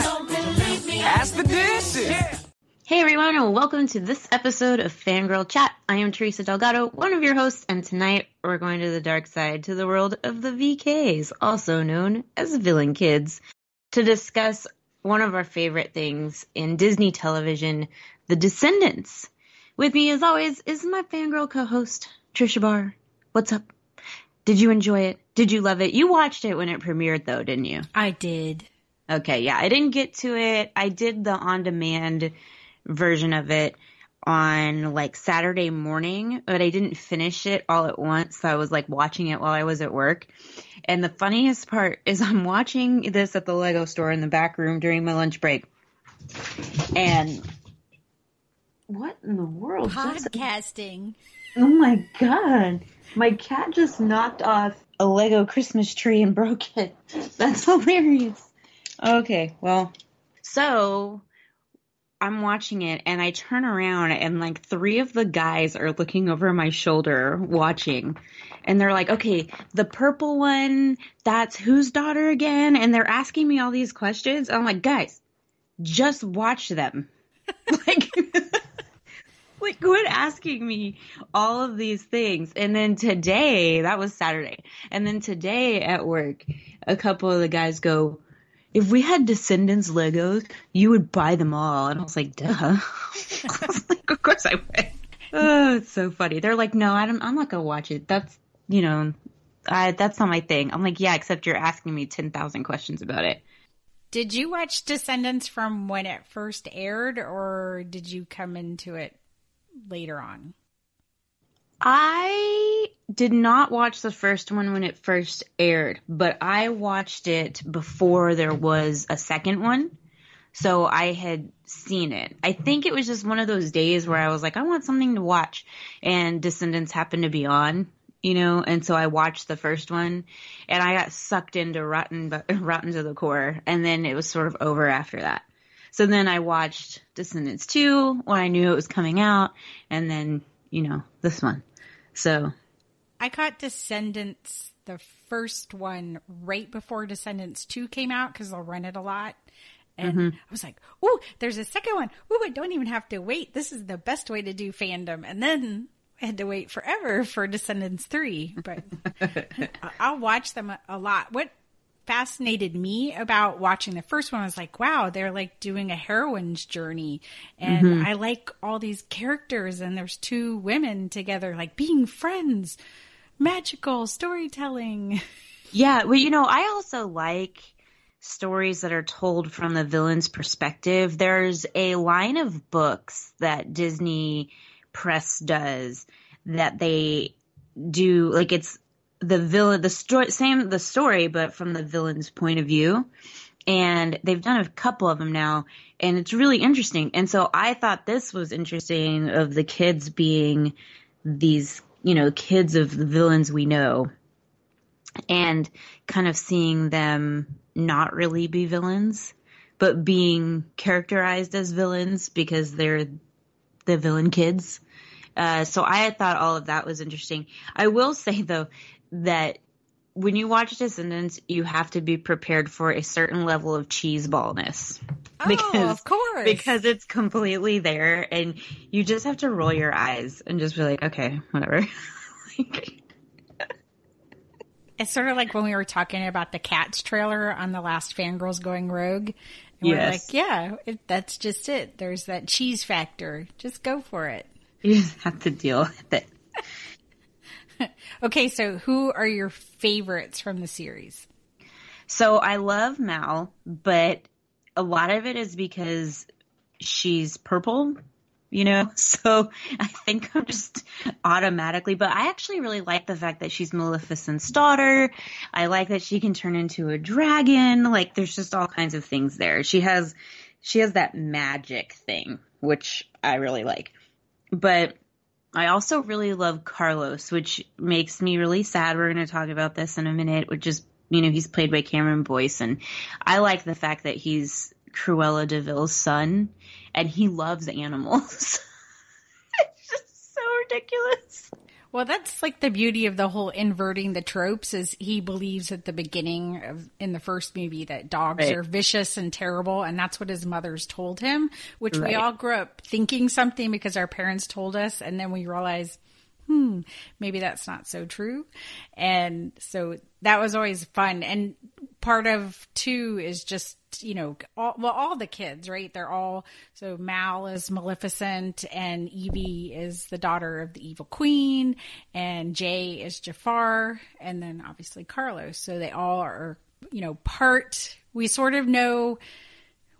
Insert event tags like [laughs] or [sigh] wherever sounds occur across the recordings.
Don't believe me, Ask the dishes. Hey everyone, and welcome to this episode of Fangirl Chat. I am Teresa Delgado, one of your hosts, and tonight we're going to the dark side, to the world of the VKs, also known as Villain Kids, to discuss one of our favorite things in Disney television, The Descendants. With me, as always, is my fangirl co-host, Trisha Barr. What's up? Did you enjoy it? Did you love it? You watched it when it premiered, though, didn't you? I did. Okay, yeah, I didn't get to it. I did the on demand version of it on like Saturday morning, but I didn't finish it all at once. So I was like watching it while I was at work. And the funniest part is I'm watching this at the Lego store in the back room during my lunch break. And what in the world? just- Podcasting. Oh my god. My cat just knocked off a Lego Christmas tree and broke it. [laughs] That's hilarious. Okay, well, so I'm watching it and I turn around and like three of the guys are looking over my shoulder watching. And they're like, okay, the purple one, that's whose daughter again? And they're asking me all these questions. I'm like, guys, just watch them. [laughs] like, [laughs] like quit asking me all of these things and then today that was saturday and then today at work a couple of the guys go if we had descendants legos you would buy them all. And i was like duh. [laughs] Was like, of course i would. Oh it's so funny. They're like no I don't, i'm not gonna watch it. That's you know I, that's not my thing. I'm like yeah except you're asking me 10000 questions about it. Did you watch Descendants from when it first aired, or did you come into it later on? I did not watch the first one when it first aired, but I watched it before there was a second one. So I had seen it. I think it was just one of those days where I was like, I want something to watch. And Descendants happened to be on, you know, and so I watched the first one and I got sucked into Rotten, [laughs] Rotten to the core. And then it was sort of over after that. So then I watched Descendants 2 when I knew it was coming out. And then, you know, this one. So I caught Descendants, the first one, right before Descendants 2 came out because I'll run it a lot. And mm-hmm. I was like, ooh, there's a second one. Ooh, I don't even have to wait. This is the best way to do fandom. And then I had to wait forever for Descendants 3. But [laughs] I'll watch them a lot. What fascinated me about watching the first one I was like, wow, they're like doing a heroine's journey. And mm-hmm. I like all these characters, and there's two women together, like being friends, magical storytelling. Yeah, well, you know, I also like stories that are told from the villain's perspective. There's a line of books that Disney Press does that they do like it's the villain the story same the story but from the villain's point of view. And they've done a couple of them now and it's really interesting. And so I thought this was interesting of the kids being these, you know, kids of the villains we know and kind of seeing them not really be villains, but being characterized as villains because they're the villain kids. Uh, so I thought all of that was interesting. I will say though that when you watch Descendants, you have to be prepared for a certain level of cheeseballness. Oh, of course. Because it's completely there and you just have to roll your eyes and just be like, okay, whatever. [laughs] Like, It's sort of like when we were talking about the Cats trailer on the last Fangirls Going Rogue. And we're Yes. like, yeah, it, that's just it. There's that cheese factor. Just go for it. you just have to deal with it. [laughs] Okay, so who are your favorites from the series? So I love Mal, but a lot of it is because she's purple, you know? [laughs] So I think I'm just automatically, but I actually really like the fact that she's Maleficent's daughter. I like that she can turn into a dragon. Like there's just all kinds of things there. She has, she has that magic thing, which I really like. But I also really love Carlos, which makes me really sad. We're going to talk about this in a minute, which is, you know, he's played by Cameron Boyce. And I like the fact that he's Cruella De Vil's son and he loves animals. [laughs] it's just so ridiculous. Well, that's like the beauty of the whole inverting the tropes is he believes at the beginning of in the first movie that dogs Right. are vicious and terrible and that's what his mother's told him, which we all grew up thinking something because our parents told us and then we realize hmm, maybe that's not so true. And so that was always fun. And part of two is just, you know, all, well, all the kids, right? They're all, so Mal is Maleficent and Evie is the daughter of the evil queen and Jay is Jafar and then obviously Carlos. So they all are, you know, part, we sort of know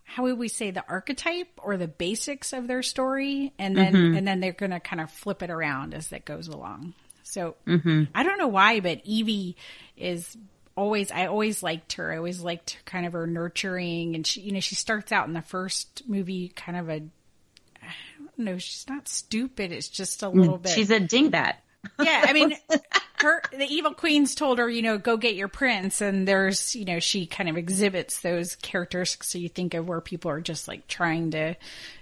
how would we say the archetype or the basics of their story and then mm-hmm. and then they're going to kind of flip it around as it goes along so mm-hmm. i don't know why but evie is always i always liked her. I always liked kind of her nurturing. And she you know she starts out in the first movie kind of a i don't know she's not stupid. It's just a mm, little bit. She's a dingbat. yeah, I mean, [laughs] her the evil queens told her, you know, go get your prince, and there's, you know, she kind of exhibits those characteristics. So you think of where people are just like trying to,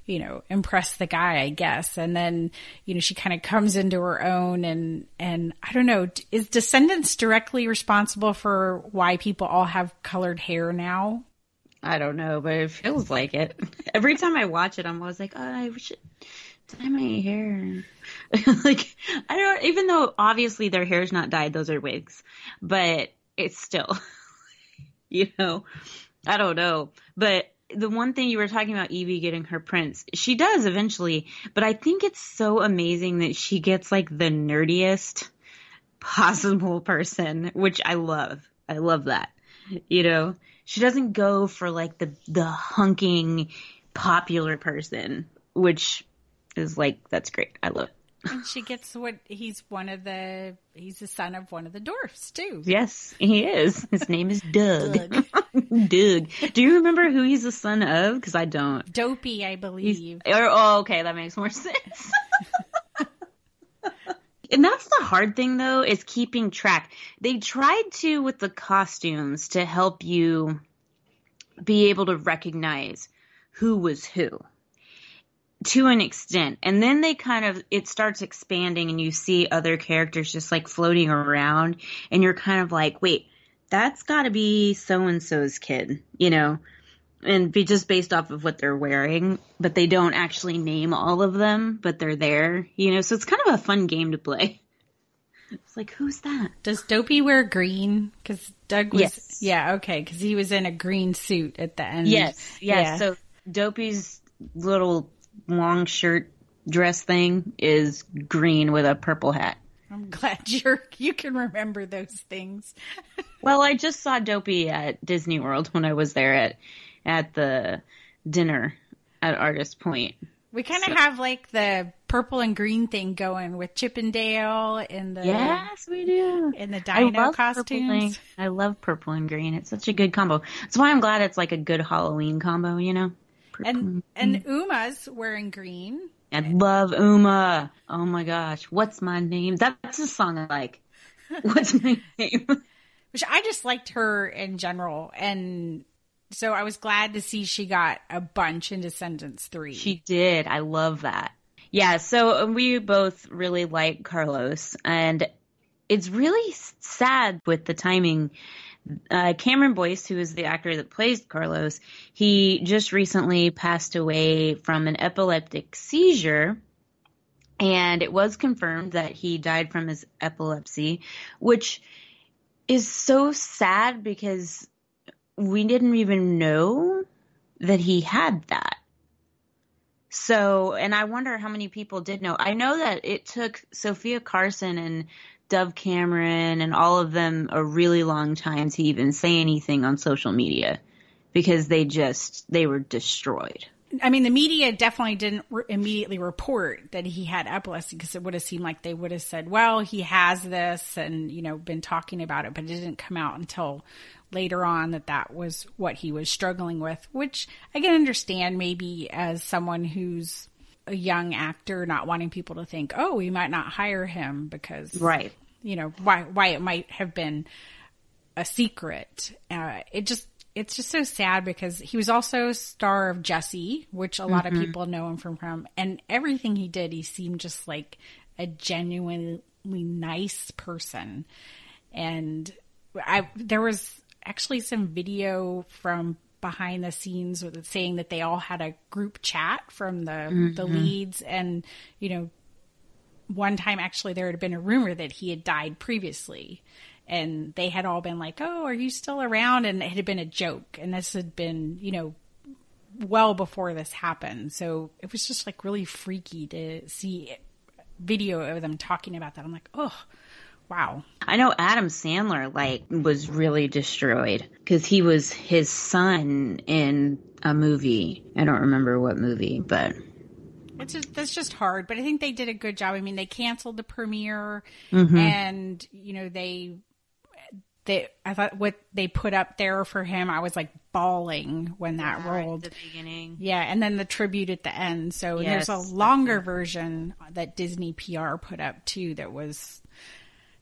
you know, impress the guy, I guess, and then you know she kind of comes into her own, and and I don't know, is Descendants directly responsible for why people all have colored hair now? I don't know, but it feels like it. [laughs] Every time I watch it, I'm always like, oh, I should dye my hair. like, I don't, even though obviously their hair's not dyed, those are wigs, but it's still, [laughs] you know, I don't know. But the one thing you were talking about Evie getting her prince, she does eventually, but I think it's so amazing that she gets like the nerdiest possible person, which I love. I love that. You know, she doesn't go for like the the hunking popular person, which is like that's great. I love it. And she gets what he's one of the he's the son of one of the dwarfs too. Yes, he is. His name is Doug. Doug. [laughs] Do you remember who he's the son of? Because I don't. Dopey, I believe. or, oh, okay, that makes more [laughs] sense. and that's the hard thing, though, is keeping track. They tried to with the costumes to help you be able to recognize who was who to an extent. And then they kind of, it starts expanding and you see other characters just like floating around and you're kind of like, wait, that's gotta be so and so's kid, you know? And be just based off of what they're wearing, but they don't actually name all of them, but they're there, you know? So it's kind of a fun game to play. It's like, who's that? Does Dopey wear green? Because Doug was. Yes. Yeah, okay, because he was in a green suit at the end. Yes, yes. Yeah. So Dopey's little long shirt dress thing is green with a purple hat. I'm glad you're you can remember those things. [laughs] Well, I just saw Dopey at Disney World when I was there at at the dinner at Artist Point. We kind of have like the purple and green thing going with Chip 'n Dale in the Yes, we do. in the dino costumes. I love purple and green. It's such a good combo. That's why I'm glad it's like a good Halloween combo. You know. And and Uma's wearing green. I love Uma. Oh my gosh, what's my name? That's a song I like. [laughs] What's my name? which I just liked her in general, and so I was glad to see she got a bunch in Descendants three. She did. I love that. Yeah, so we both really like Carlos, and it's really sad with the timing. Uh, Cameron Boyce, who is the actor that plays Carlos, he just recently passed away from an epileptic seizure. And it was confirmed that he died from his epilepsy, which is so sad because we didn't even know that he had that. So, and I wonder how many people did know. I know that it took Sofia Carson and Dove Cameron and all of them a really long time to even say anything on social media because they just, they were destroyed. I mean, the media definitely didn't re- immediately report that he had epilepsy because it would have seemed like they would have said, well, he has this and, you know, been talking about it, but it didn't come out until later on that that was what he was struggling with, which I can understand maybe as someone who's a young actor not wanting people to think, oh, we might not hire him because, Right. You know, why, why it might have been a secret. Uh, it just, it's just so sad because he was also a star of Jessie, which a lot of people know him from, from, and everything he did, he seemed just like a genuinely nice person. And I, there was actually some video from behind the scenes with it saying that they all had a group chat from the, the leads and, you know, one time actually there had been a rumor that he had died previously. And they had all been like oh are you still around? And it had been a joke. And this had been you know well before this happened. So it was just like really freaky to see video of them talking about that. I'm like oh wow. I know Adam Sandler like was really destroyed because he was his son in a movie. I don't remember what movie, but It's just that's just hard, but I think they did a good job. I mean, they canceled the premiere, Mm-hmm. and you know they they I thought what they put up there for him, I was like bawling when that rolled. At the beginning. Yeah, and then the tribute at the end. So Yes, there's a longer version that Disney PR put up too that was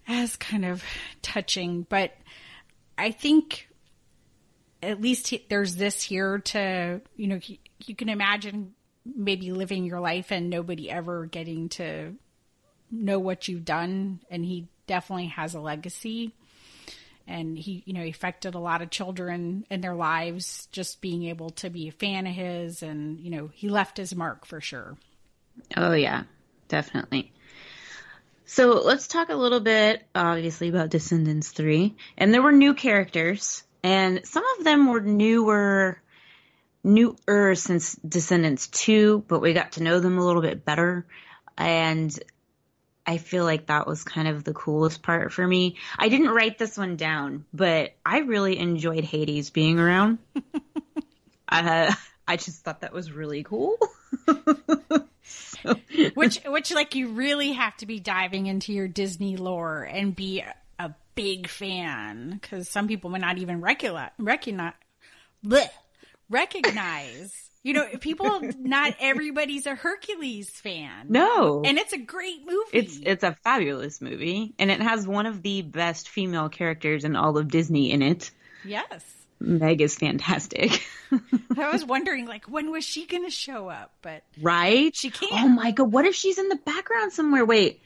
as kind of touching, but I think at least he, there's this here to, you know, you, you can imagine maybe living your life and nobody ever getting to know what you've done. And he definitely has a legacy. And he you know affected a lot of children in their lives just being able to be a fan of his. And you know he left his mark for sure. Oh yeah, definitely. So let's talk a little bit, obviously, about Descendants three, and there were new characters, and some of them were newer, newer since Descendants two, but we got to know them a little bit better, and I feel like that was kind of the coolest part for me. I didn't write this one down, but I really enjoyed Hades being around. [laughs] uh, I just thought that was really cool. [laughs] which which like you really have to be diving into your disney lore and be a, a big fan because some people might not even recognize recognize bleh, recognize you know people not everybody's a hercules fan No. and it's a great movie It's it's a fabulous movie, and it has one of the best female characters in all of Disney in it. yes Meg is fantastic, [laughs] i was [laughs] wondering like when was she gonna show up but right? She can't. Oh my god! What if she's in the background somewhere? Wait,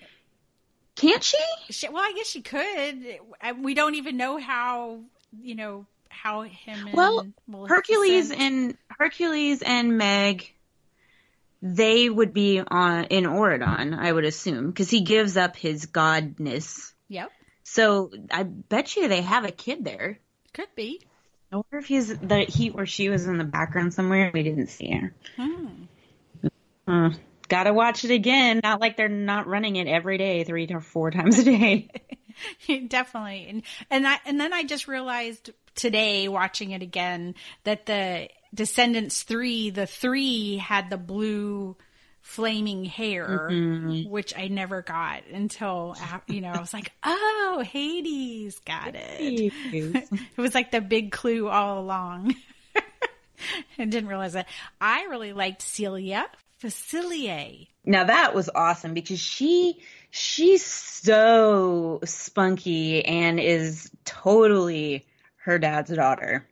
can't she? she, well i guess she could we don't even know how you know how him and Well, Hercules and Hercules and Meg, they would be on in Auradon, I would assume, because he gives up his godness. yep So I bet you they have a kid there. could be I wonder if he's that he or she was in the background somewhere. We didn't see her. Uh, gotta watch it again. Not like they're not running it every day, three to four times a day. [laughs] [laughs] Definitely. And and I and then I just realized today watching it again that the Descendants 3, the 3 had the blue flaming hair, mm-hmm. which I never got until you know, I was like, "Oh, Hades got it." [laughs] it was like the big clue all along. [laughs] I didn't realize that. I really liked Celia Facilier. now that was awesome because she she's so spunky and is totally her dad's daughter.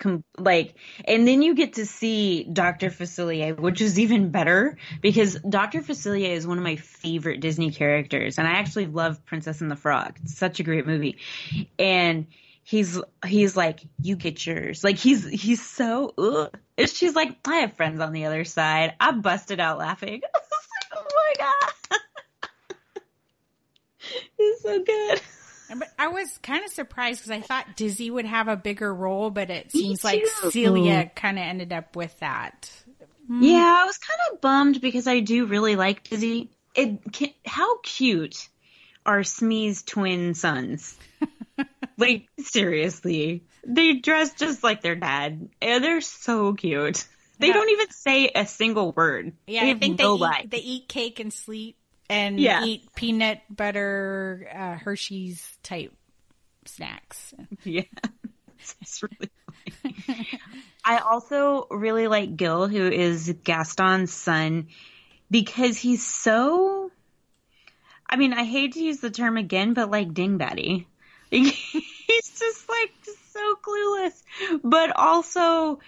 Com- like, and then you get to see Dr. Facilier, which is even better because Dr. Facilier is one of my favorite Disney characters, and I actually love Princess and the Frog. It's such a great movie, and he's he's like, you get yours. Like he's he's so. Ugh. And she's like, I have friends on the other side. I busted out laughing. [laughs] Like, oh my god, [laughs] he's so good. But I was kind of surprised because I thought Dizzy would have a bigger role, but it seems like. Celia hmm. kind of ended up with that. Yeah, I was kind of bummed because I do really like Dizzy. It can, how cute are Smee's twin sons? [laughs] like seriously, they dress just like their dad, and they're so cute. They Yeah. don't even say a single word. Yeah, they I think no they eat, they eat cake and sleep and Yeah. eat peanut butter uh, Hershey's type snacks. Yeah. [laughs] It's really [laughs] funny. I also really like Gil, who is Gaston's son, because he's so. I mean, I hate to use the term again, but like dingbatty. [laughs] he's just like so clueless, but also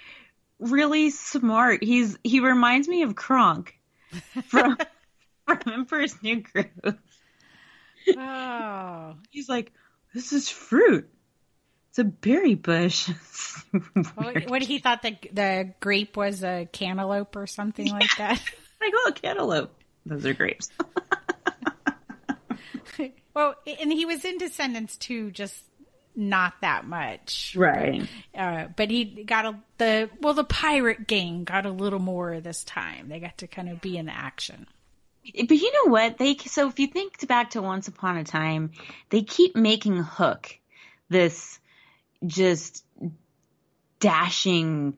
really smart. He's he reminds me of Kronk from [laughs] from Emperor's New Groove. Oh, He's like, this is fruit. It's a berry bush. [laughs] what, what he thought the the grape was a cantaloupe or something like that. [laughs] like, oh, cantaloupe. Those are grapes. well, and he was in Descendants too, just not that much. Right. Uh, but he got a the well the pirate gang got a little more this time. They got to kind of be in the action. But you know what? They so if you think back to Once Upon a Time, they keep making Hook this just dashing,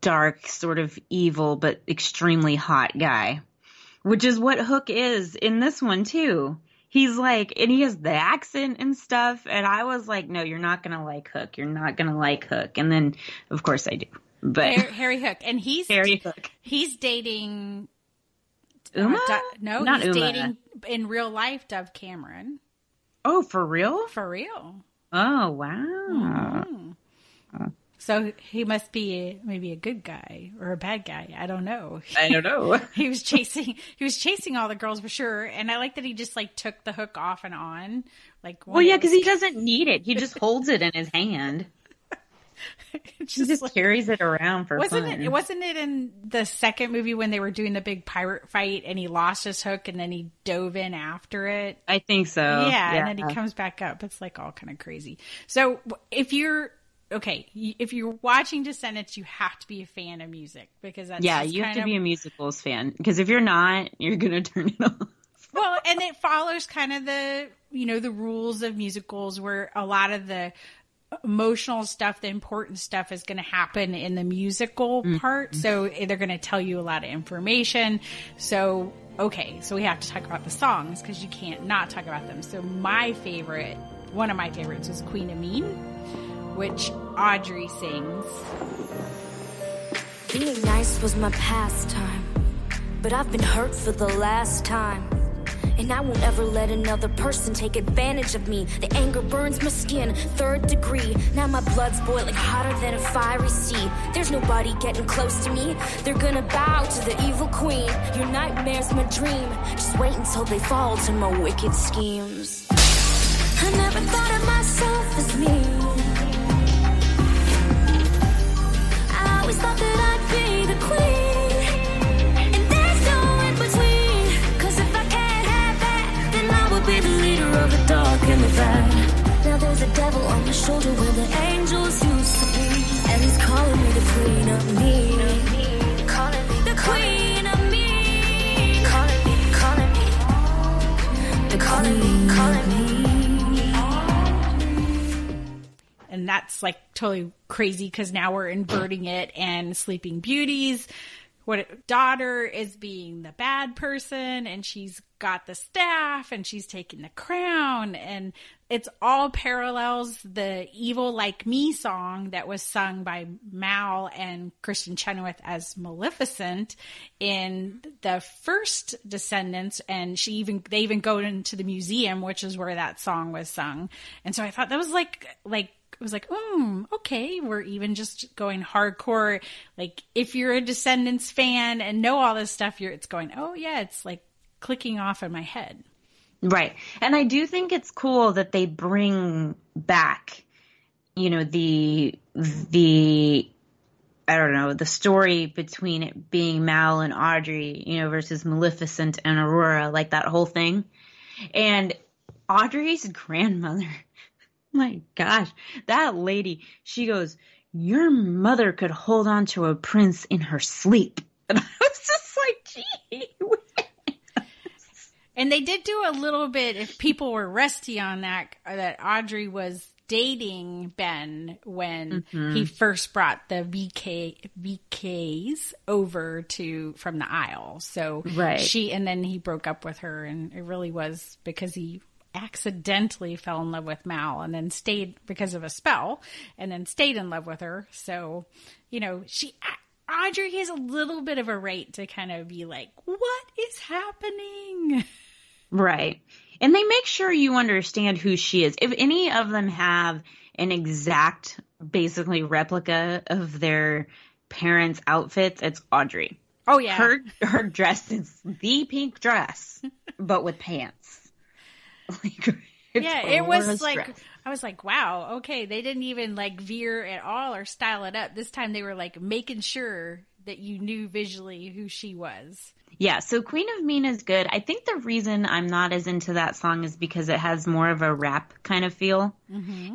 dark, sort of evil but extremely hot guy, which is what Hook is in this one too. He's like, and he has the accent and stuff. And I was like, no, you're not gonna like Hook. You're not gonna like Hook. And then, of course, I do. But Harry, Harry Hook, and he's Harry Hook, he's dating. Uh, Uma? No, not he's Uma. dating in real life Dove Cameron Oh, for real? for real. Oh, wow. So he must be maybe a good guy or a bad guy. I don't know. I don't know. [laughs] he was chasing he was chasing all the girls for sure and i like that he just like took the hook off and on like Well, yeah, because he doesn't need it. He just holds it in his hand. [laughs] He just carries it around for wasn't fun. it wasn't it in the second movie when they were doing the big pirate fight and he lost his hook and then he dove in after it I think so. yeah, and then he comes back up it's like all kind of crazy so if you're okay if you're watching descendants you have to be a fan of music because that's yeah, just you have to of- be a musicals fan because if you're not, you're gonna [laughs] turn it off. well, and it follows kind of the you know the rules of musicals where a lot of the emotional stuff, the important stuff is going to happen in the musical mm-hmm. part. So eh, they're going to tell you a lot of information. So okay, so we have to talk about the songs because you can't not talk about them. So my favorite, one of my favorites, is Queen of Mean, which Audrey sings. Being nice was my pastime, but I've been hurt for the last time. And I won't ever let another person take advantage of me. The anger burns my skin, third degree. Now my blood's boiling hotter than a fiery sea. There's nobody getting close to me. They're gonna bow to the evil queen. Your nightmare's my dream. Just wait until they fall to my wicked schemes. I never thought that's like totally crazy because now we're inverting it and sleeping beauties what daughter is being the bad person and she's got the staff and she's taking the crown and it's all parallels the evil like me song that was sung by mal and Kristin Chenoweth as maleficent in the first descendants and she even they even go into the museum which is where that song was sung. And so i thought that was like like was like, mm, okay, we're even just going hardcore. Like, if you're a Descendants fan and know all this stuff, you're it's going, oh yeah, it's like clicking off in my head. Right. And I do think it's cool that they bring back, you know, the, the, I don't know, the story between it being Mal and Audrey, you know, versus Maleficent and Aurora, like that whole thing. And Audrey's grandmother, my gosh, that lady, she goes, Your mother could hold on to a prince in her sleep. [laughs] And I was just like, gee. And they did do a little bit. If people were rusty on that, that Audrey was dating Ben when Mm-hmm. he first brought the VK VKs over to from the Isle. So Right. she and then he broke up with her, and it really was because he accidentally fell in love with Mal and then stayed because of a spell and then stayed in love with her. So, you know, she Audrey has a little bit of a right to kind of be like, "What is happening?" Right. And they make sure you understand who she is. If any of them have an exact, basically replica of their parents' outfits, it's Audrey. Oh yeah. Her her dress is the pink dress, but with pants. [laughs] Like, yeah, it was like. I was like, wow, okay, they didn't even like veer at all or style it up. This time they were like making sure that you knew visually who she was. Yeah, so Queen of Mean is good. I think the reason I'm not as into that song is because it has more of a rap kind of feel.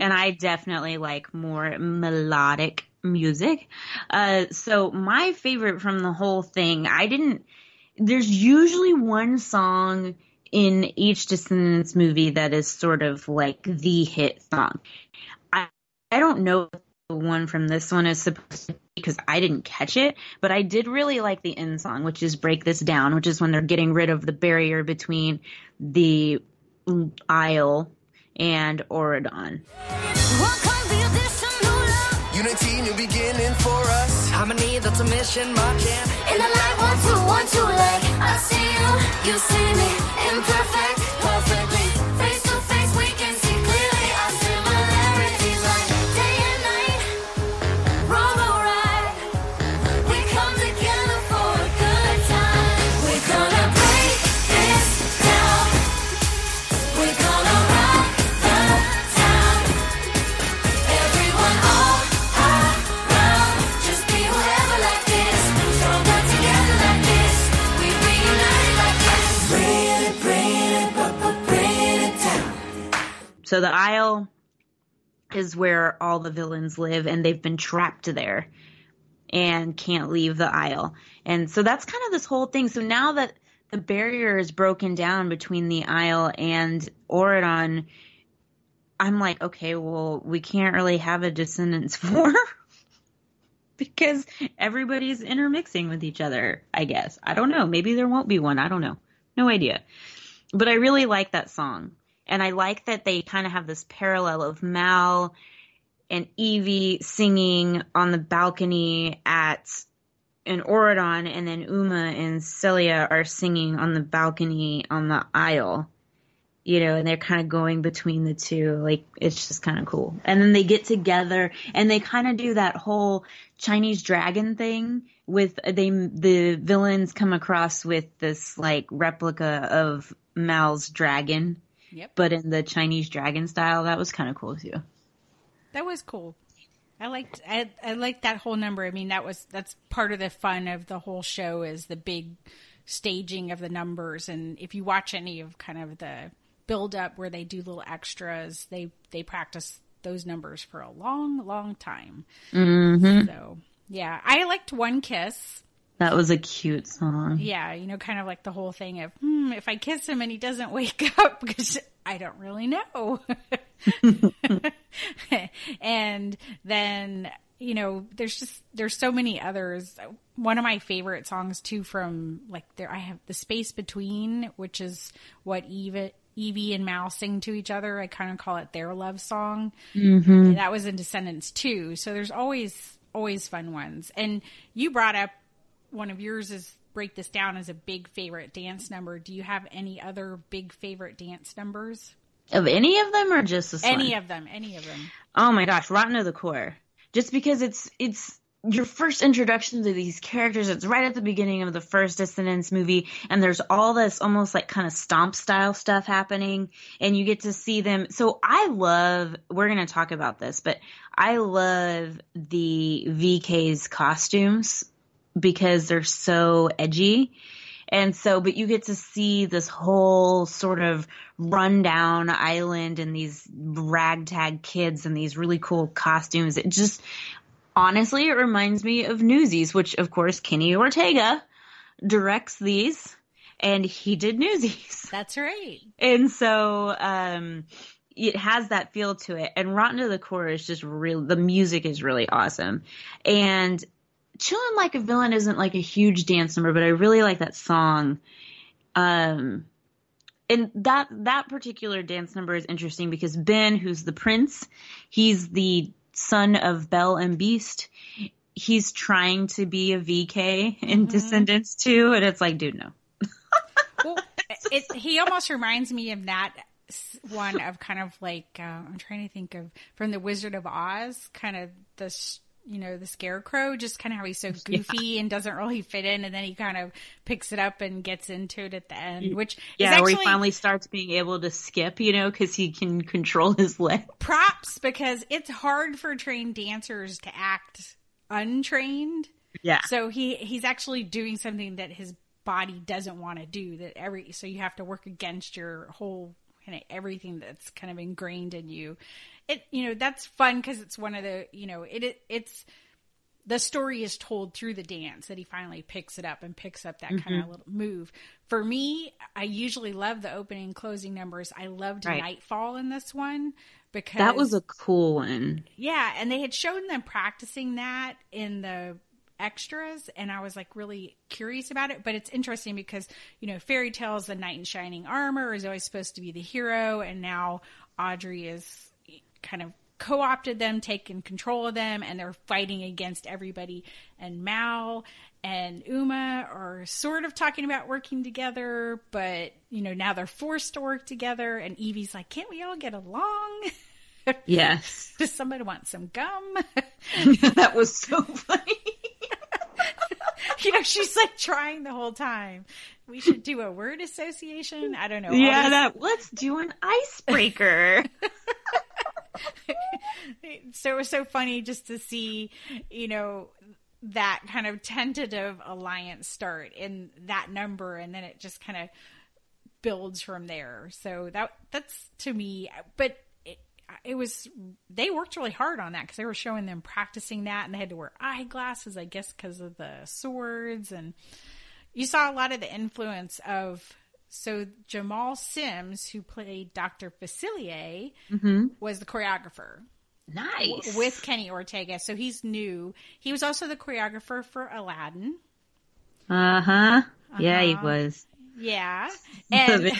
And I definitely like more melodic music. Uh, so my favorite from the whole thing, I didn't, there's usually one song in each Descendants movie that is sort of like the hit song. I, I don't know if the one from this one is supposed to be because I didn't catch it, but I did really like the end song, which is Break This Down, which is when they're getting rid of the barrier between the Isle and Auradon. Unity, new beginning for us. Harmony, that's a mission My marching. In the light, one, two, one, two, like I see you, you see me, imperfect, So the Isle is where all the villains live, and they've been trapped there and can't leave the Isle. And so that's kind of this whole thing. So now that the barrier is broken down between the Isle and Auradon, I'm like, okay, well, we can't really have a Descendants [laughs] 4 because everybody's intermixing with each other, I guess. I don't know. Maybe there won't be one. I don't know. No idea. But I really like that song. And I like that they kind of have this parallel of Mal and Evie singing on the balcony at an Auradon, and then Uma and Celia are singing on the balcony on the Isle. You know, and they're kind of going between the two. Like, it's just kind of cool. And then they get together and they kind of do that whole Chinese dragon thing with they, the villains come across with this like replica of Mal's dragon, Yep. but in the Chinese dragon style. That was kind of cool too. That was cool. I liked I, I liked that whole number. I mean, that was that's part of the fun of the whole show is the big staging of the numbers. And if you watch any of kind of the build up where they do little extras, they they practice those numbers for a long, long time. Mm-hmm. So yeah, I liked One Kiss. That was a cute song. Yeah, you know, kind of like the whole thing of hmm, if I kiss him and he doesn't wake [laughs] up because I don't really know. [laughs] and then you know, there's just there's so many others. One of my favorite songs too from like there I have the space between, which is what Eva Evie and Mal sing to each other. I kind of call it their love song. Mm-hmm. That was in Descendants too. So there's always always fun ones. And you brought up one of yours is break this down as a big favorite dance number. Do you have any other big favorite dance numbers? Of any of them or just this Any one? of them? Any of them? Oh my gosh, Rotten to the Core. Just because it's it's your first introduction to these characters. It's right at the beginning of the first Descendants movie, and there's all this almost like kind of stomp style stuff happening, and you get to see them. So I love. We're gonna talk about this, but I love the VK's costumes because they're so edgy. And so, but you get to see this whole sort of rundown island and these ragtag kids and these really cool costumes. It just, honestly, it reminds me of Newsies, which of course Kenny Ortega directs these and he did Newsies. [laughs] That's right. And so, um, it has that feel to it. And Rotten to the Core is just real. The music is really awesome. And Chillin' Like a Villain isn't like a huge dance number, but I really like that song. Um, and that that particular dance number is interesting because Ben, who's the prince, he's the son of Belle and Beast. He's trying to be a VK in Descendants too, and it's like, dude, no. [laughs] Well, [laughs] it, he almost reminds me of that one of kind of like uh, I'm trying to think of from the Wizard of Oz, kind of the you know the Scarecrow, just kind of how he's so [laughs] goofy and doesn't really fit in, and then he kind of picks it up and gets into it at the end, which Yeah, is actually where he finally starts being able to skip, you know, because he can control his [laughs] leg. props because it's hard for trained dancers to act untrained. Yeah. So he he's actually doing something that his body doesn't want to do. That every so you have to work against your whole kind of everything that's kind of ingrained in you. It you know that's fun because it's one of the you know it, it it's the story is told through the dance that he finally picks it up and picks up that kind of mm-hmm. little move. For me, I usually love the opening and closing numbers. I loved Right. Nightfall in this one because That was a cool one. yeah, and they had shown them practicing that in the extras and I was like really curious about it, but it's interesting because, you know, fairy tales the knight in shining armor is always supposed to be the hero and now Audrey is kind of co-opted them, taken control of them and they're fighting against everybody and Mal and Uma are sort of talking about working together, but you know, now they're forced to work together and Evie's like, "Can't we all get along?" [laughs] Yes. Does somebody want some gum? [laughs] that was so funny. [laughs] you know, she's like trying the whole time. We should do a word association. I don't know. yeah, these- that let's do an icebreaker. [laughs] so it was so funny just to see, you know, that kind of tentative alliance start in that number, and then it just kind of builds from there. So that that's to me, but. It, it was they worked really hard on that because they were showing them practicing that and they had to wear eyeglasses i guess because of the swords and you saw a lot of the influence of so jamal sims who played dr facilier was the choreographer nice. with Kenny Ortega. So he's new. He was also the choreographer for Aladdin. Uh huh. Yeah, he Uh-huh. was. Yeah. [laughs] And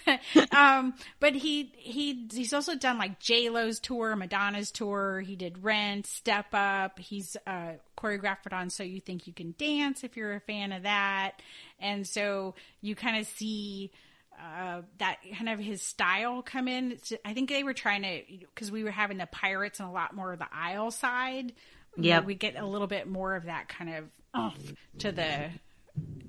[laughs] um but he he he's also done like J Lo's tour, Madonna's tour, he did Rent, Step Up, he's uh choreographed on So You Think You Can Dance if you're a fan of that. And so you kind of see uh, that kind of his style come in. It's, I think they were trying to because we were having the pirates and a lot more of the Isle side. Yeah, we get a little bit more of that kind of oomph to the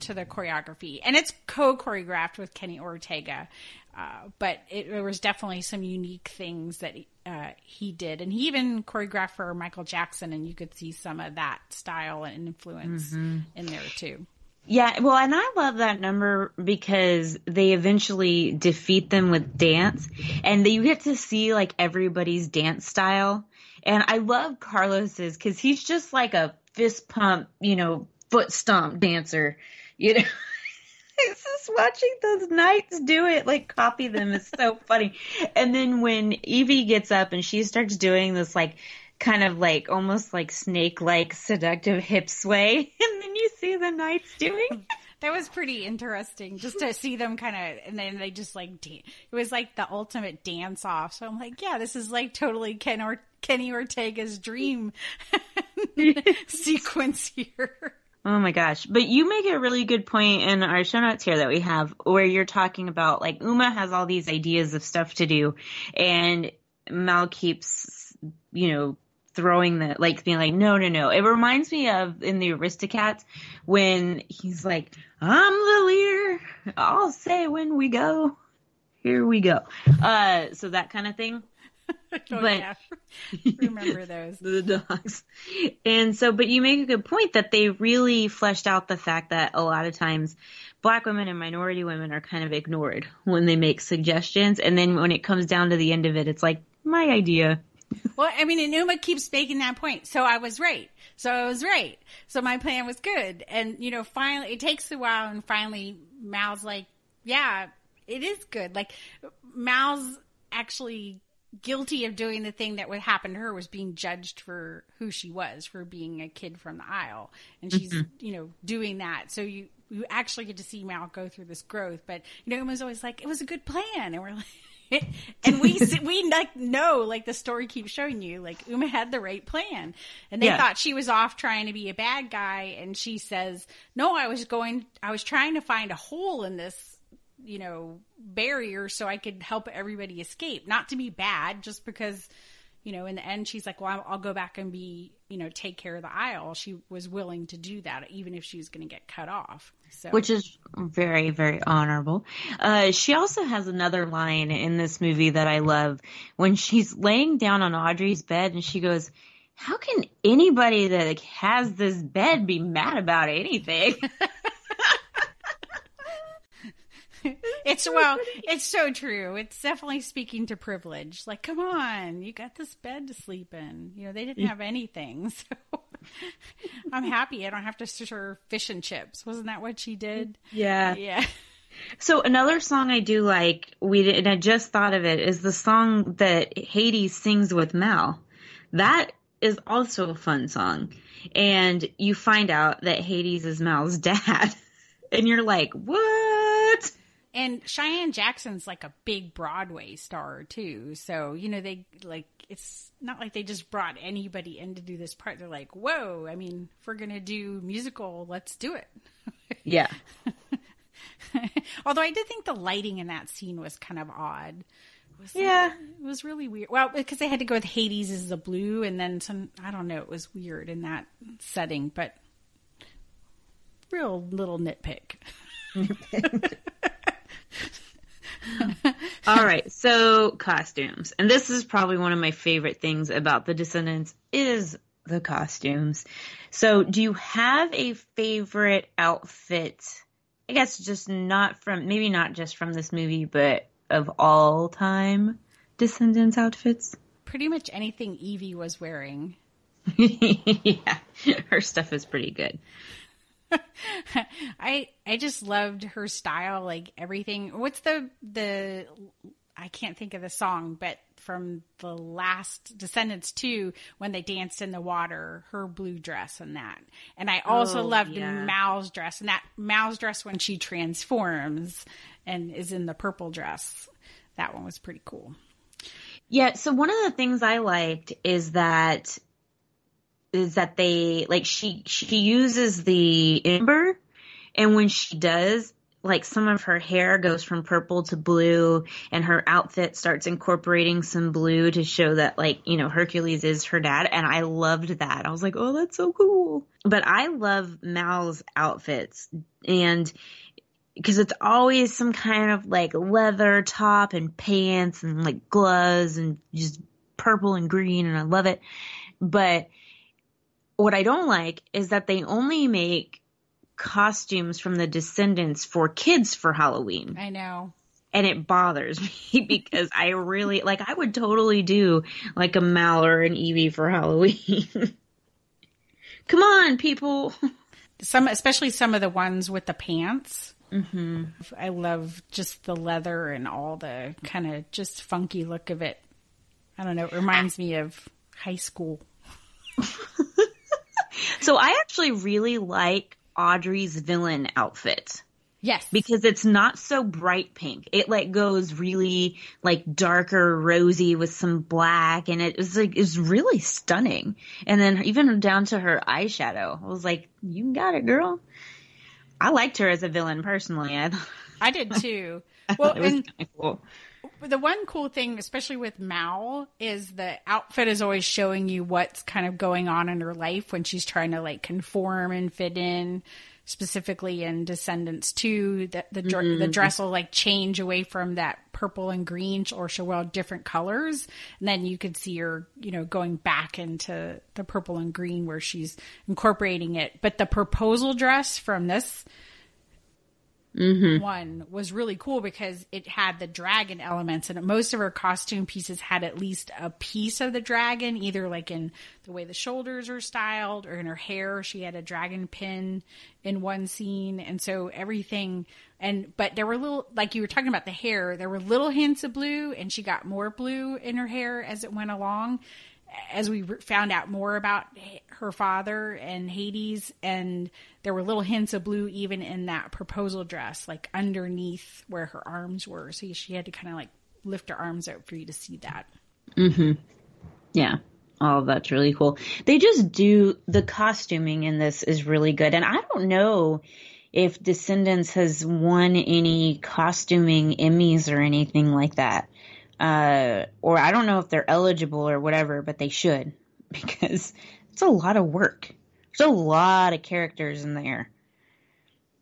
to the choreography, and it's co choreographed with Kenny Ortega. Uh, but it, there was definitely some unique things that uh, he did, and he even choreographed for Michael Jackson, and you could see some of that style and influence in there too. Yeah, well, and I love that number because they eventually defeat them with dance, and you get to see like everybody's dance style. And I love Carlos's because he's just like a fist pump, you know, foot stomp dancer. You know, [laughs] it's just watching those knights do it, like copy them, is so [laughs] funny. And then when Evie gets up and she starts doing this, like kind of like almost like snake like seductive hip sway [laughs] and then you see the knights doing That was pretty interesting just to see them kind of, and then they just like, dan- it was like the ultimate dance off. So I'm like, yeah, this is like totally Ken or Kenny Ortega's dream sequence here. Oh my gosh. But you make a really good point in our show notes here that we have where you're talking about like uma has all these ideas of stuff to do and mal keeps you know throwing the like being like no no no. It reminds me of in the aristocats when he's like i'm the leader. I'll say when we go here we go. Uh so that kind of thing [laughs] Oh, But- yeah. [laughs] Remember those. the dogs. And so, but you make a good point that they really fleshed out the fact that a lot of times black women and minority women are kind of ignored when they make suggestions. And then when it comes down to the end of it, it's like, my idea. Well, I mean, and Uma keeps making that point. So I was right. So I was right. So my plan was good. And, you know, finally, it takes a while and finally Mal's like, yeah, it is good. Like Mal's actually guilty of doing the thing that would happen to her was being judged for who she was for being a kid from the Isle. And she's mm-hmm. you know doing that. So you you actually get to see mal go through this growth. But you know Uma's always like it was a good plan. And we're like [laughs] and we [laughs] see- we like know like the story keeps showing you like Uma had the right plan. And they Yeah. thought she was off trying to be a bad guy. And she says no I was going I was trying to find a hole in this you know, barrier so I could help everybody escape. Not to be bad, just because, you know, in the end, she's like, well, I'll, go back and be, you know, take care of the Isle. She was willing to do that, even if she was going to get cut off. So, which is very very honorable uh she also has another line in this movie that i love when she's laying down on audrey's bed and she goes how can anybody that has this bed be mad about anything [laughs] [laughs] it's well, it's so true. It's definitely speaking to privilege. Like, come on, you got this bed to sleep in. You know, they didn't have anything, [laughs] so [laughs] I'm happy I don't have to serve fish and chips. Wasn't that what she did? yeah Yeah. So another song I do like, we did, and I just thought of it, is the song that Hades sings with Mal. That is also a fun song, and you find out that Hades is Mal's dad, and you're like, what? And Cheyenne Jackson's like a big Broadway star too. So, you know, they like it's not like they just brought anybody in to do this part. They're like, "Whoa, I mean, if we're going to do musical, let's do it." [laughs] Yeah, [laughs] Although I did think the lighting in that scene was kind of odd. Was, Yeah. It was really weird. Well, because they had to go with Hades as the blue and then some I don't know, it was weird in that setting, but real little nitpick. [laughs] [laughs] All right, so costumes. And this is probably one of my favorite things about the Descendants is the costumes. So, do you have a favorite outfit? I guess just not from maybe not just from this movie, but of all time Descendants outfits? Pretty much anything Evie was wearing. [laughs] yeah. Her stuff is pretty good. [laughs] I I just loved her style, like everything. What's the the I can't think of the song, but from the last Descendants 2 when they danced in the water, her blue dress and that. And I also Oh, loved yeah. Mal's dress and that Mal's dress when she transforms and is in the purple dress. That one was pretty cool. Yeah, so one of the things I liked is that is that they like she she uses the ember and when she does like some of her hair goes from purple to blue and her outfit starts incorporating some blue to show that like you know Hercules is her dad and I loved that. I was like, "Oh, that's so cool." But I love Mal's outfits and because it's always some kind of like leather top and pants and like gloves and just purple and green and I love it. But what I don't like is that they only make costumes from the descendants for kids for Halloween. I know. And it bothers [laughs] me because I really like I would totally do like a Mal or an Evie for Halloween. [laughs] Come on, people. [laughs] Some, especially some of the ones with the pants. Mm-hmm. I love just the leather and all the kind of just funky look of it. I don't know. It reminds me of high school. So I actually really like Audrey's villain outfit. Yes, because it's not so bright pink. It like goes really like darker rosy with some black and it was like it's really stunning. And then even down to her eyeshadow. I was like, You got it, girl. I liked her as a villain personally. I [laughs] I did too. Well, it was and kind of cool. The one cool thing, especially with Mal, is the outfit is always showing you what's kind of going on in her life when she's trying to like conform and fit in. Specifically in Descendants 2, the the, dr- mm-hmm. the dress will like change away from that purple and green or show well different colors, and then you could see her, you know, going back into the purple and green where she's incorporating it. But the proposal dress from this Mm-hmm. one was really cool because it had the dragon elements and most of her costume pieces had at least a piece of the dragon either like in the way the shoulders are styled or in her hair. She had a dragon pin in one scene and so everything and but there were little like you were talking about the hair there were little hints of blue and she got more blue in her hair as it went along as we found out more about her father and Hades, and there were little hints of blue even in that proposal dress, like underneath where her arms were. So she had to kind of like lift her arms out for you to see that. Mm-hmm. Yeah. Oh, that's really cool. They just do the costuming in this is really good. And I don't know if Descendants has won any costuming Emmys or anything like that. Uh, or I don't know if they're eligible or whatever, but they should [laughs] because it's a lot of work. There's a lot of characters in there.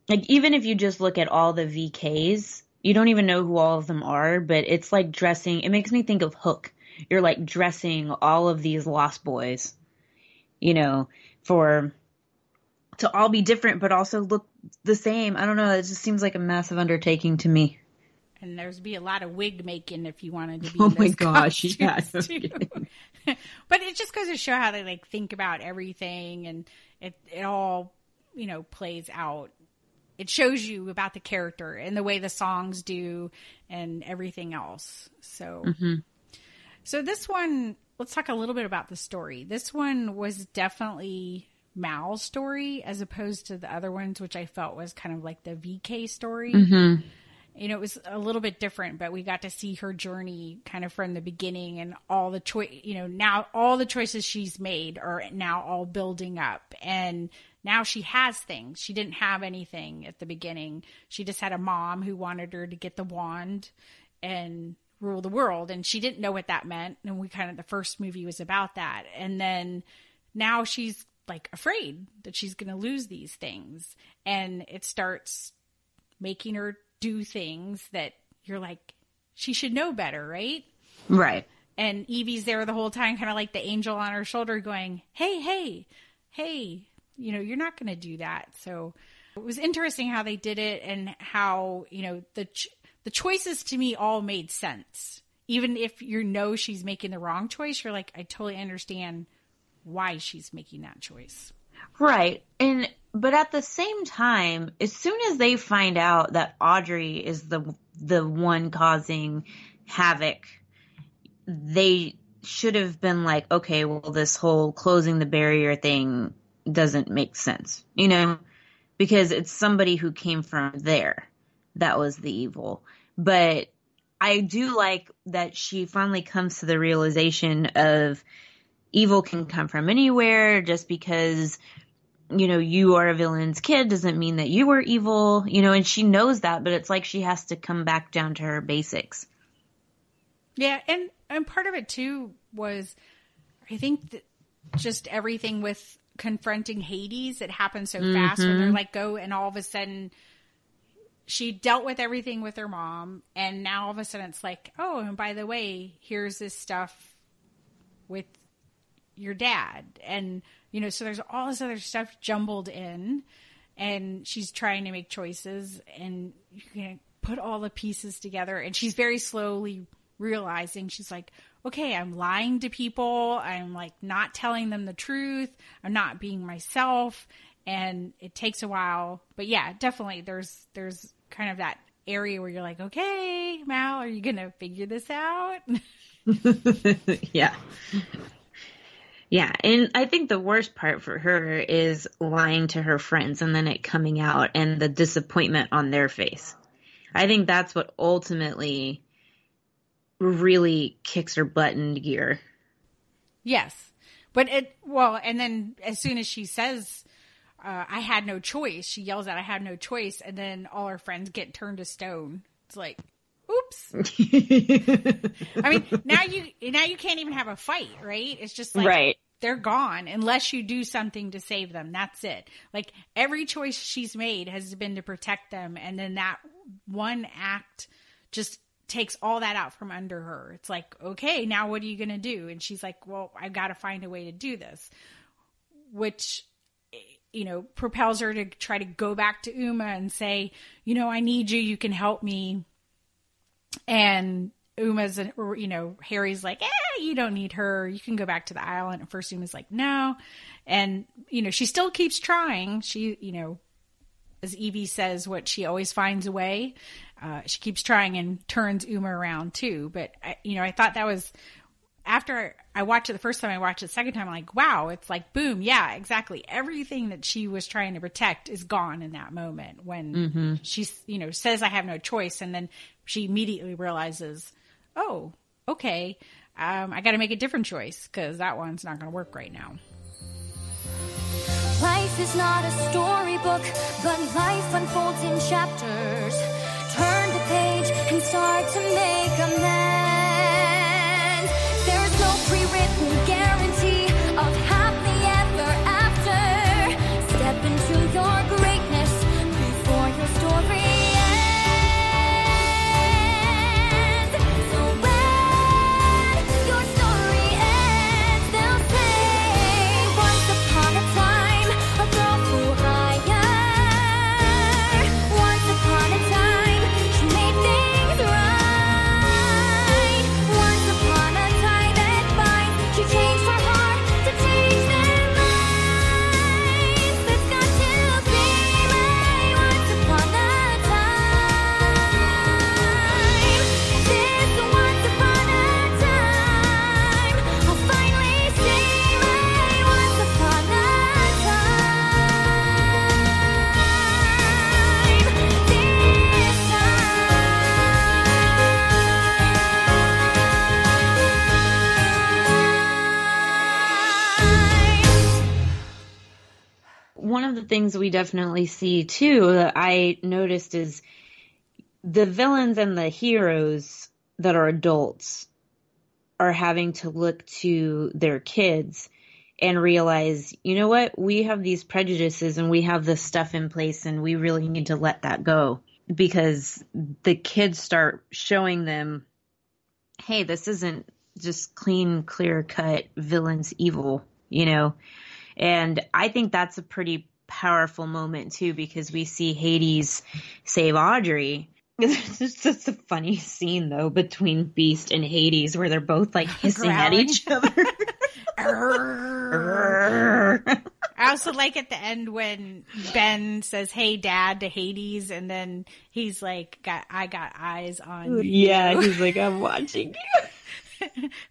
Like even if you just look at all the VKs, you don't even know who all of them are, but it's like dressing. It makes me think of Hook. You're like dressing all of these Lost Boys, you know, for to all be different, but also look the same. I don't know. It just seems like a massive undertaking to me. And there's be a lot of wig making if you wanted to be. Oh my gosh, yeah, no [laughs] but it just goes to show how they like think about everything, and it it all you know plays out. It shows you about the character and the way the songs do, and everything else. So, mm-hmm. so this one, let's talk a little bit about the story. This one was definitely Mal's story as opposed to the other ones, which I felt was kind of like the VK story mm-hmm. You know, it was a little bit different, but we got to see her journey kind of from the beginning and all the choice, you know, now all the choices she's made are now all building up and now she has things. She didn't have anything at the beginning. She just had a mom who wanted her to get the wand and rule the world and she didn't know what that meant. And we kind of, the first movie was about that. And then now she's like afraid that she's going to lose these things and it starts making her do things that you're like, she should know better, right? Right. And Evie's there the whole time, kind of like the angel on her shoulder, going, Hey, hey, hey, you know, you're not going to do that. So it was interesting how they did it and how, you know, the, ch- the choices to me all made sense. Even if you know she's making the wrong choice, you're like, I totally understand why she's making that choice. Right. And but at the same time, as soon as they find out that Audrey is the the one causing havoc, they should have been like, okay, well this whole closing the barrier thing doesn't make sense. You know? Because it's somebody who came from there that was the evil. But I do like that she finally comes to the realization of evil can come from anywhere. Just because you know you are a villain's kid doesn't mean that you were evil you know and she knows that but it's like she has to come back down to her basics. Yeah, and and part of it too was, I think that just everything with confronting Hades, it happened so fast when they're mm-hmm. like go, and all of a sudden, she dealt with everything with her mom, and now all of a sudden it's like, oh, and by the way, here's this stuff with your dad, and you know, so there's all this other stuff jumbled in, and she's trying to make choices, and you can put all the pieces together, and she's very slowly realizing she's like, okay, I'm lying to people. I'm like not telling them the truth. I'm not being myself. And it takes a while, but yeah, definitely there's, there's kind of that area where you're like, okay, Mal, are you to figure this out? [laughs] yeah yeah and i think the worst part for her is lying to her friends and then it coming out and the disappointment on their face i think that's what ultimately really kicks her butt into gear yes. But it, well, and then as soon as she says, uh, I had no choice, she yells out, I had no choice. And then all her friends get turned to stone. It's like, oops. [laughs] I mean, now you now you can't even have a fight, right? It's just like Right. they're gone unless you do something to save them. That's it. Like every choice she's made has been to protect them, and then that one act just takes all that out from under her. It's like, okay, now what are you going to do? And she's like, well, I've got to find a way to do this, which you know, propels her to try to go back to Uma and say, you know, I need you. You can help me. And Uma's, you know, Harry's like, eh, you don't need her. You can go back to the island. And first Uma's like, no. And, you know, she still keeps trying. She, you know, as Evie says, what she always finds a way. Uh, she keeps trying and turns Uma around too. But, I, you know, I thought that was after I watched it the first time, I watched it the second time, I'm like, wow, it's like, boom, yeah, exactly. Everything that she was trying to protect is gone in that moment when Mm-hmm. she, you know, says, I have no choice. And then she immediately realizes, oh, okay, um, I got to make a different choice because that one's not going to work right now. Life is not a storybook, but life unfolds in chapters. Turn the page and start to make amends. There is no pre-written guarantee things we definitely see too that I noticed is the villains and the heroes that are adults are having to look to their kids and realize, you know what, we have these prejudices and we have this stuff in place and we really need to let that go because the kids start showing them, hey, this isn't just clean, clear cut villains evil, you know? And I think that's a pretty powerful moment too, because we see Hades save Audrey. [laughs] It's just a funny scene though between Beast and Hades where they're both like [laughs] hissing at each other. [laughs] I also like at the end when Ben says, "Hey, Dad" to Hades, and then he's like, "Got I got eyes on you." yeah, he's like, I'm watching you.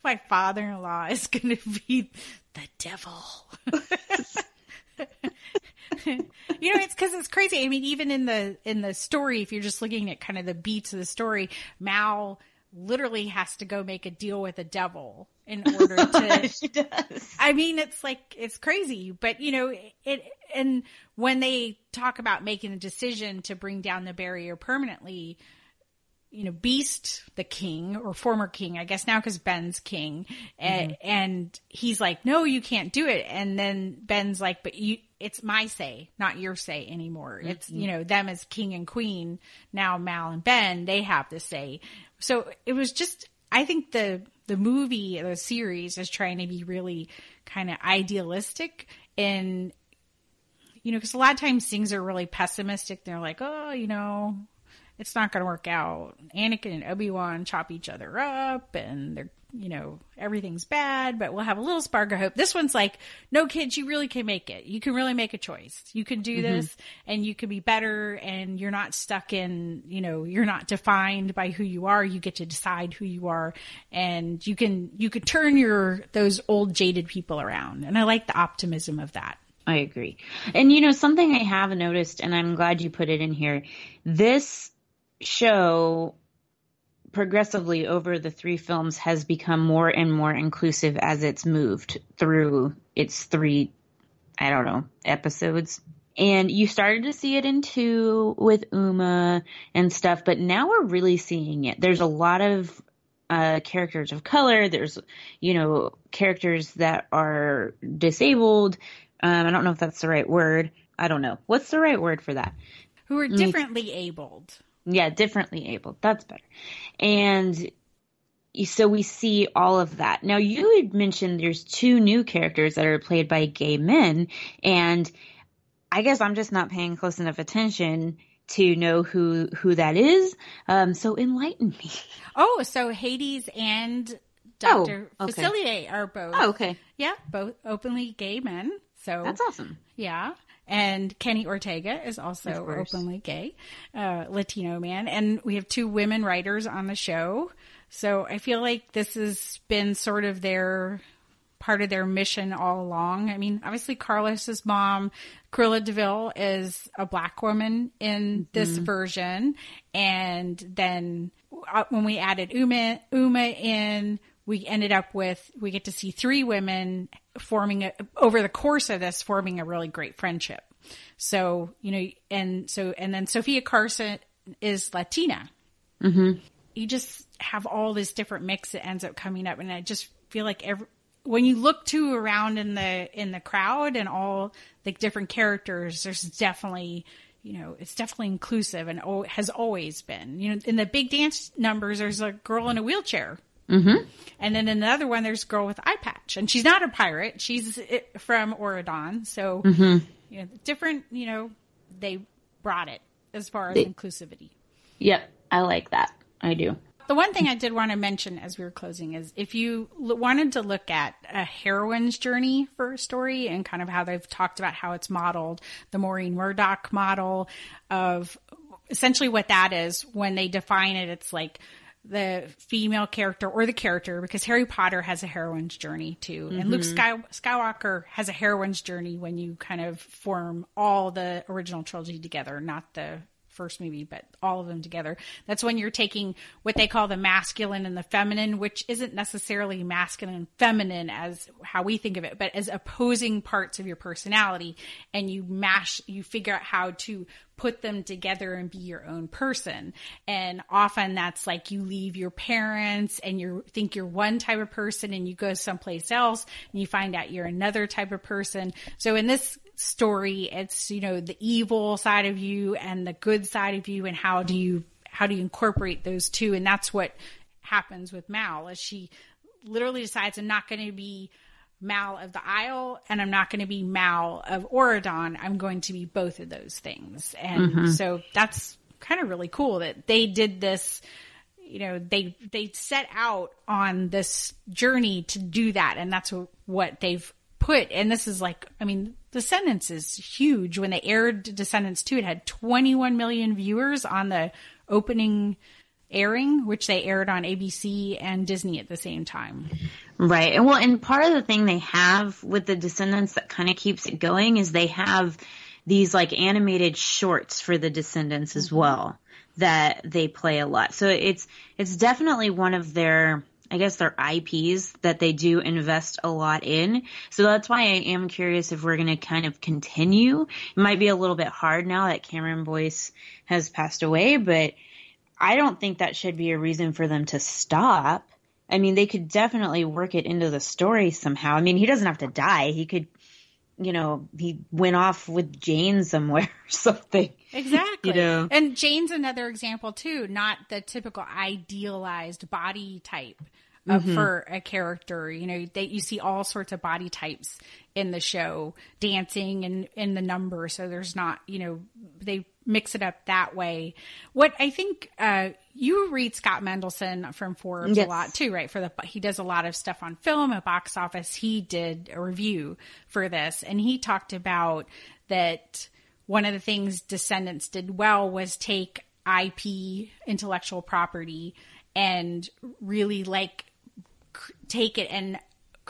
My father-in-law is going to be the devil. [laughs] you know, it's because it's crazy. I mean, even in the in the story, if you're just looking at kind of the beats of the story, Mal literally has to go make a deal with the devil in [laughs] order to [laughs] she does. I mean, it's like it's crazy, but you know, it and when they talk about making a decision to bring down the barrier permanently, you know, Beast, the king or former king, I guess now because Ben's king, and, mm-hmm. and he's like, no, you can't do it. And then Ben's like, but you, it's my say, not your say anymore. Mm-hmm. It's, you know, them as king and queen. Now Mal and Ben, they have the say. So it was just, I think the, the movie, the series is trying to be really kind of idealistic and, you know, because a lot of times things are really pessimistic. They're like, oh, you know, it's not going to work out. Anakin and Obi Wan chop each other up, and they're, you know, everything's bad, but we'll have a little spark of hope. This one's like, no, kids, you really can make it. You can really make a choice. You can do mm-hmm. this, and you can be better, and you're not stuck in, you know, you're not defined by who you are. You get to decide who you are, and you can you could turn your those old jaded people around. And I like the optimism of that. I agree. And you know, something I have noticed, and I'm glad you put it in here. This show progressively over the three films has become more and more inclusive as it's moved through its three, I don't know, episodes. And you started to see it in two with Uma and stuff, but now we're really seeing it. There's a lot of uh, characters of color. There's, you know, characters that are disabled. Um, I don't know if that's the right word. I don't know. What's the right word for that? Who are differently abled. Yeah, differently abled. That's better. And so we see all of that. Now, you had mentioned there's two new characters that are played by gay men, and I guess I'm just not paying close enough attention to know who who that is. Um, so enlighten me. Oh, so Hades and Dr. Oh, okay. Facilier are both. Oh, okay. Yeah, both openly gay men. So That's awesome. Yeah. And Kenny Ortega is also openly gay, uh, Latino man. And we have two women writers on the show. So I feel like this has been sort of their part of their mission all along. I mean, obviously Carlos's mom, Cruella De Vil, is a black woman in this version. And then uh, when we added Uma, Uma in, we ended up with, we get to see three women forming a, over the course of this, forming a really great friendship. So, you know, and so, and then Sofia Carson is Latina. Mm-hmm. You just have all this different mix that ends up coming up and i just feel like every when you look too around in the in the crowd and all the different characters there's definitely you know it's definitely inclusive and has always been. You know in the big dance numbers there's a girl in a wheelchair mm-hmm. and then in the other one there's a girl with eye patch and she's not a pirate she's from Auradon so you know different you know they brought it as far as They- inclusivity Yep, I like that. I do. the one thing I did want to mention as we were closing is if you l- wanted to look at a heroine's journey for a story and kind of how they've talked about how it's modeled, the Maureen Murdock model of essentially what that is when they define it, it's like the female character or the character because Harry Potter has a heroine's journey too. And Luke mm-hmm. Sky- Skywalker has a heroine's journey when you kind of form all the original trilogy together, not the first movie, but all of them together. That's when you're taking what they call the masculine and the feminine, which isn't necessarily masculine and feminine as how we think of it, but as opposing parts of your personality. And you mash, you figure out how to put them together and be your own person. And often that's like you leave your parents and you think you're one type of person and you go someplace else and you find out you're another type of person. So in this story, it's, you know, the evil side of you and the good side of you and how do you, how do you incorporate those two? And that's what happens with Mal as she literally decides I'm not going to be Mal of the Isle and I'm not going to be Mal of Auradon. I'm going to be both of those things. And mm-hmm. so that's kind of really cool that they did this you know they they set out on this journey to do that and that's what they've put and this is like i mean descendants is huge when they aired descendants 2 it had 21 million viewers on the opening airing which they aired on abc and disney at the same time Right. And well, and part of the thing they have with the Descendants that kind of keeps it going is they have these like animated shorts for the Descendants as mm-hmm. well that they play a lot. So it's it's definitely one of their I guess their IPs that they do invest a lot in. So that's why I am curious if we're going to kind of continue. It might be a little bit hard now that Cameron Boyce has passed away, but I don't think that should be a reason for them to stop. I mean, they could definitely work it into the story somehow. I mean, he doesn't have to die. He could, you know, he went off with Jane somewhere [laughs] or something. Exactly. You know. And Jane's another example too, not the typical idealized body type of mm-hmm. for a character. You know, they you see all sorts of body types in the show, dancing and in the number. So there's not, you know, they mix it up that way. What I think uh you read Scott Mendelson from Forbes Yes. a lot too, right? For the he does a lot of stuff on film and box office. He did a review for this and he talked about that one of the things Descendants did well was take IP, intellectual property, and really like take it and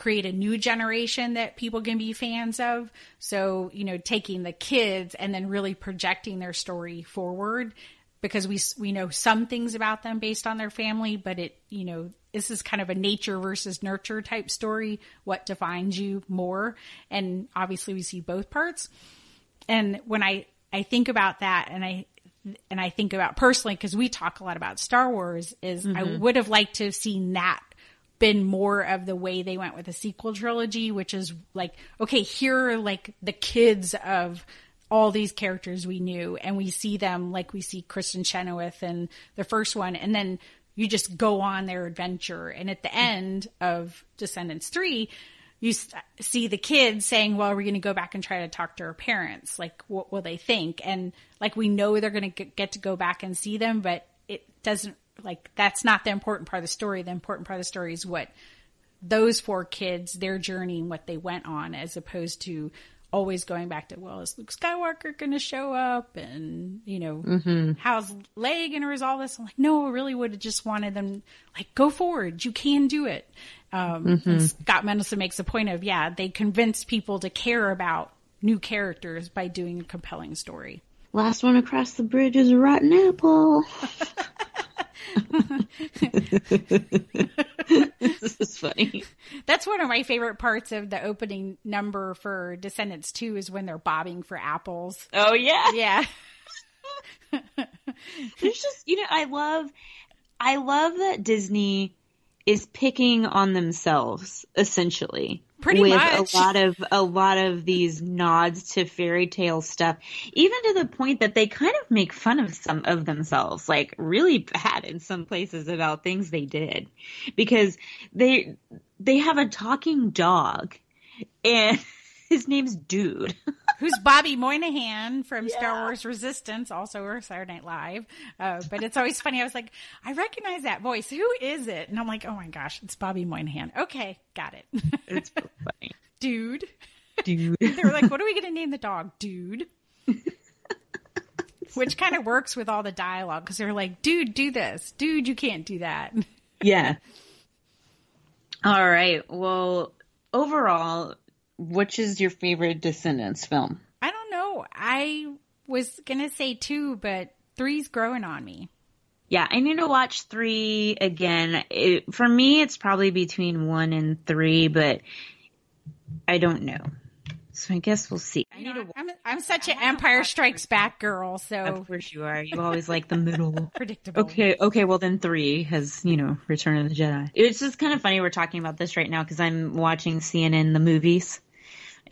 create a new generation that people can be fans of. So, you know, taking the kids and then really projecting their story forward because we we know some things about them based on their family, but it, you know, this is kind of a nature versus nurture type story. What defines you more? And obviously we see both parts and when I I think about that and I and I think about personally because we talk a lot about Star Wars is I mm-hmm. would have liked to have seen that been more of the way they went with the sequel trilogy which is like okay here are like the kids of all these characters we knew and we see them like we see Kristin Chenoweth in the first one and then you just go on their adventure and at the end of Descendants 3 you see the kids saying, well, we're going to go back and try to talk to our parents. Like, what will they think? And like, we know they're going to get to go back and see them, but it doesn't like, that's not the important part of the story. The important part of the story is what those four kids, their journey and what they went on, as opposed to always going back to, well, is Luke Skywalker going to show up? And, you know, how's Leia going to resolve this? I'm like, no, I really would have just wanted them, like, go forward. You can do it. Um, and Scott Mendelson makes a point of, yeah, they convince people to care about new characters by doing a compelling story. Last one across the bridge is a rotten apple. [laughs] [laughs] this is funny. That's one of my favorite parts of the opening number for Descendants 2 is when they're bobbing for apples. Oh yeah. Yeah. [laughs] [laughs] There's just you know I love I love that Disney is picking on themselves essentially. Pretty with much. a lot of a lot of these nods to fairy tale stuff, even to the point that they kind of make fun of some of themselves, like really bad in some places about things they did, because they they have a talking dog, and [laughs] his name's Dude. [laughs] Who's Bobby Moynihan from Star Wars Resistance, also or Saturday Night Live. Uh, but it's always funny. I was like, I recognize that voice. Who is it? And I'm like, oh my gosh, it's Bobby Moynihan. Okay, got it. It's so funny. [laughs] Dude. Dude. [laughs] They were like, what are we going to name the dog? Dude. [laughs] Which kind of works with all the dialogue because they're like, dude, do this. Dude, you can't do that. Yeah. All right. Well, overall, which is your favorite Descendants film? I don't know. I was going to say two, but three's growing on me. Yeah, I need to watch three again. It, for me, it's probably between one and three, but I don't know. So I guess we'll see. I need to. I'm, I'm such an Empire Strikes Back girl, so Of course you are. You always like the middle. [laughs] predictable. Okay, okay, well then three has, you know, Return of the Jedi. It's just kind of funny we're talking about this right now because I'm watching CNN the movies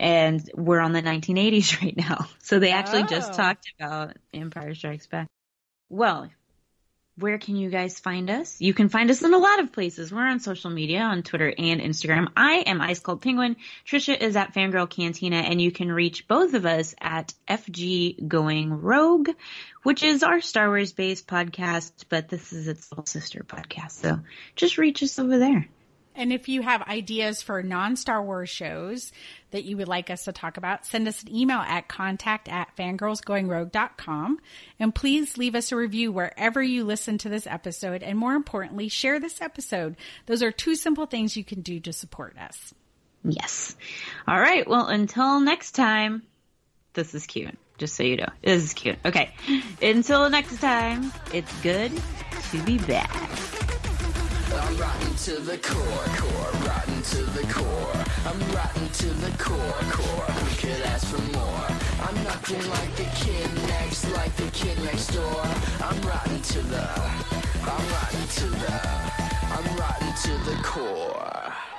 and we're on the 1980s [laughs] right now. So they actually just Oh. talked about Empire Strikes Back. Well, where can you guys find us? You can find us in a lot of places. We're on social media, on Twitter and Instagram. I am Ice Cold Penguin. Trisha is at Fangirl Cantina, and you can reach both of us at FG Going Rogue, which is our Star Wars based podcast, but this is its little sister podcast. So just reach us over there. And if you have ideas for non Star Wars shows that you would like us to talk about, send us an email at contact at fangirlsgoingrogue.com. And please leave us a review wherever you listen to this episode. And more importantly, share this episode. Those are two simple things you can do to support us. Yes. All right. Well, until next time, this is cute. Just so you know, this is cute. Okay. Until next time, it's good to be back. I'm rotten to the core, core, rotten to the core. I'm rotten to the core, core. We could ask for more. I'm nothing like the kid next, like the kid next door. I'm rotten to the, I'm rotten to the, I'm rotten to the core.